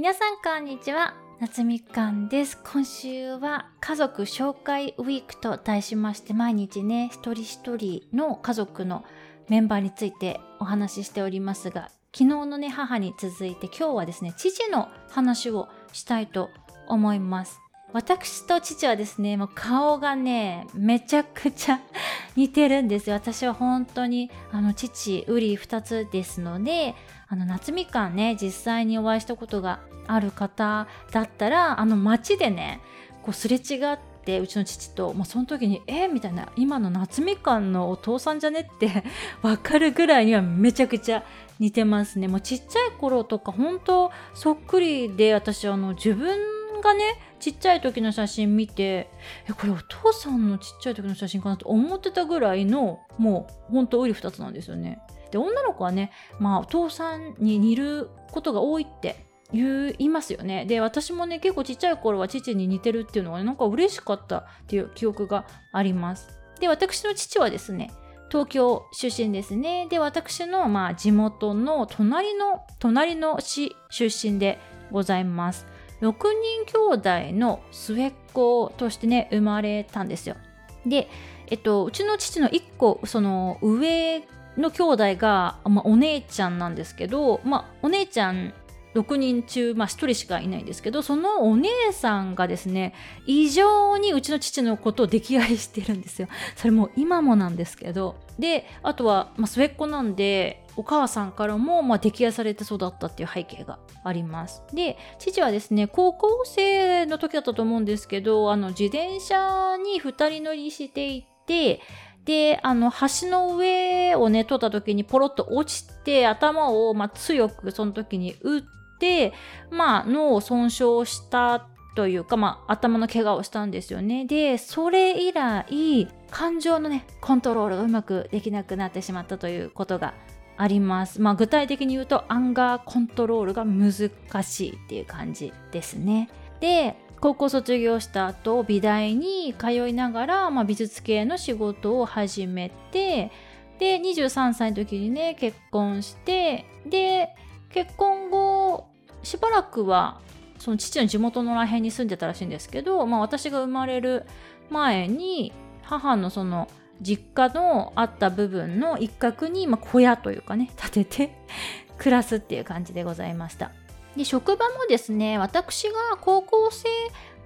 皆さんこんにちは。夏みかんです。今週は家族紹介ウィークと題しまして毎日ね一人一人の家族のメンバーについてお話ししておりますが昨日のね母に続いて今日はですね父の話をしたいと思います。私と父はですね、もう顔がね、めちゃくちゃ似てるんですよ。私は本当に、あの、父、ウリ二つですので、あの、夏みかんね、実際にお会いしたことがある方だったら、あの、街でね、こう、すれ違って、うちの父と、もうその時に、え、みたいな、今の夏みかんのお父さんじゃねって わかるぐらいにはめちゃくちゃ似てますね。もうちっちゃい頃とか、本当そっくりで、私、あの、自分がね、ちっちゃい時の写真見て、え、これお父さんのちっちゃい時の写真かなと思ってたぐらいの、もうほんとウリ二つなんですよね。で、女の子はね、まあお父さんに似ることが多いって言いますよね。で、私もね、結構ちっちゃい頃は父に似てるっていうのがね、なんか嬉しかったっていう記憶があります。で、私の父はですね、東京出身ですね。で、私の、まあ、地元の隣の、隣の市出身でございます。6人兄弟の末っ子としてね、生まれたんですよ。で、えっと、うちの父の1個、その上の兄弟が、まあ、お姉ちゃんなんですけど、まあ、お姉ちゃん6人中、まあ、1人しかいないんですけどそのお姉さんがですね異常にうちの父のことを溺愛してるんですよそれも今もなんですけどであとは、まあ、末っ子なんでお母さんからも、まあ、溺愛されて育ったっていう背景があります。で、父はですね、高校生の時だったと思うんですけど、あの、自転車に2人乗りしていて、で、あの、橋の上をね、通った時にポロッと落ちて、頭を、まあ、強くその時に打って、まあ、脳を損傷したというか、まあ、頭の怪我をしたんですよね。で、それ以来、感情のね、コントロールがうまくできなくなってしまったということがあります。まあ具体的に言うとアンガーコントロールが難しいっていう感じですね。で、高校卒業した後美大に通いながら、まあ、美術系の仕事を始めてで23歳の時にね結婚してで結婚後しばらくはその父の地元のら辺に住んでたらしいんですけど、まあ、私が生まれる前に母のその実家のあった部分の一角に、まあ、小屋というかね 建てて暮らすっていう感じでございました。で職場もですね私が高校生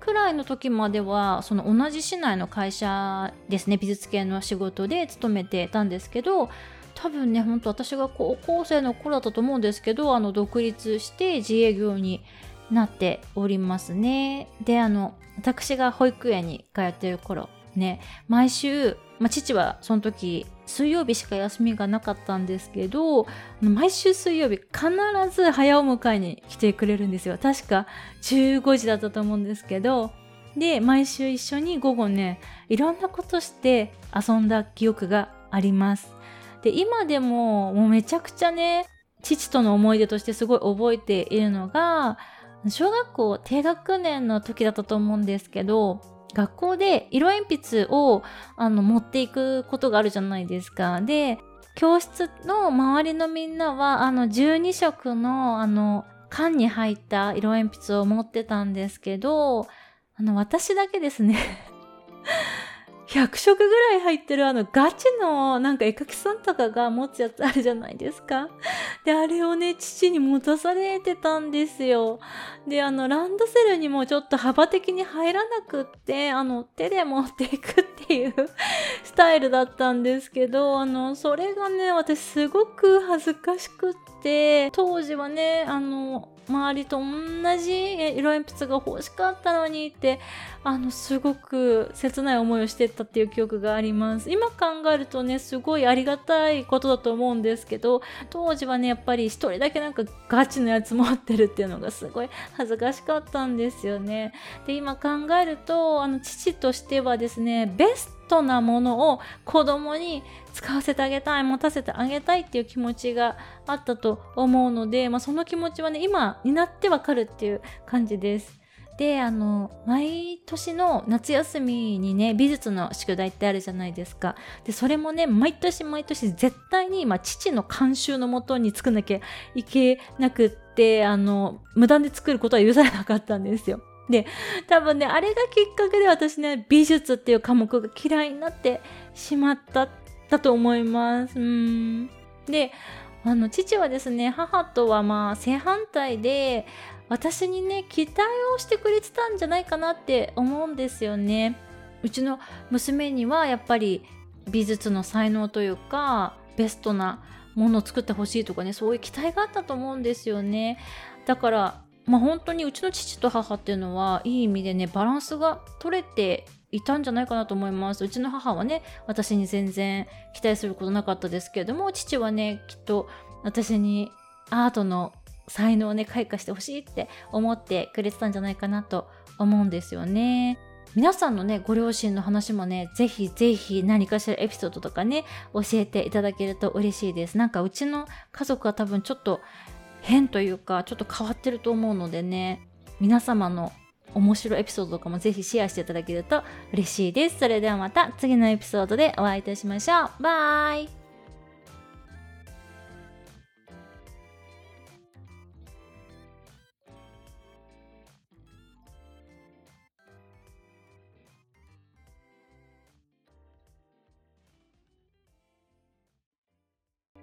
くらいの時まではその同じ市内の会社ですね美術系の仕事で勤めてたんですけど多分ねほんと私が高校生の頃だったと思うんですけどあの独立して自営業になっておりますね。であの私が保育園に通ってる頃ね。毎週まあ、父はその時水曜日しか休みがなかったんですけど毎週水曜日必ず早お迎えに来てくれるんですよ。確か15時だったと思うんですけど。で毎週一緒に午後ねいろんなことして遊んだ記憶があります。で今でももうめちゃくちゃね父との思い出としてすごい覚えているのが小学校低学年の時だったと思うんですけど学校で色鉛筆をあの持っていくことがあるじゃないですか。で、教室の周りのみんなはあの12色のあの缶に入った色鉛筆を持ってたんですけど、あの私だけですね100色ぐらい入ってるあのガチのなんか絵描きさんとかが持つやつあるじゃないですか。で、あれをね、父に持たされてたんですよ。で、あの、ランドセルにもちょっと幅的に入らなくって、あの、手で持っていくっていうスタイルだったんですけど、あの、それがね、私すごく恥ずかしくって、当時はね、あの、周りと同じ色鉛筆が欲しかったのにってあのすごく切ない思いをしてたっていう記憶があります今考えるとねすごいありがたいことだと思うんですけど当時はねやっぱり一人だけなんかガチのやつ持ってるっていうのがすごい 恥ずかしかったんですよねで今考えるとあの父としてはですねベストなものを子供に使わせてあげたい持たせてあげたいっていう気持ちがあったと思うので、まあ、その気持ちはね今になってわかるっていう感じです。であの毎年の夏休みにね美術の宿題ってあるじゃないですかでそれもね毎年毎年絶対に、まあ、父の監修のもとに作んなきゃいけなくっってあの無断で作ることは許されなかったんですよ。で多分ねあれがきっかけで私ね美術っていう科目が嫌いになってしまっただと思います。うんであの父はですね母とはまあ正反対で私にね期待をしてくれてたんじゃないかなって思うんですよね。うちの娘にはやっぱり美術の才能というかベストなものを作ってほしいとかねそういう期待があったと思うんですよね。だからまあ本当にうちの父と母っていうのはいい意味でねバランスが取れていたんじゃないかなと思います。うちの母はね私に全然期待することなかったですけれども父はねきっと私にアートの才能をね開花してほしいって思ってくれてたんじゃないかなと思うんですよね。皆さんのね、ご両親の話もね、ぜひぜひ何かしらエピソードとかね、教えていただけると嬉しいです。なんかうちの家族は多分ちょっと変というか、ちょっと変わってると思うのでね、皆様の面白いエピソードとかもぜひシェアしていただけると嬉しいです。それではまた次のエピソードでお会いいたしましょう。バイ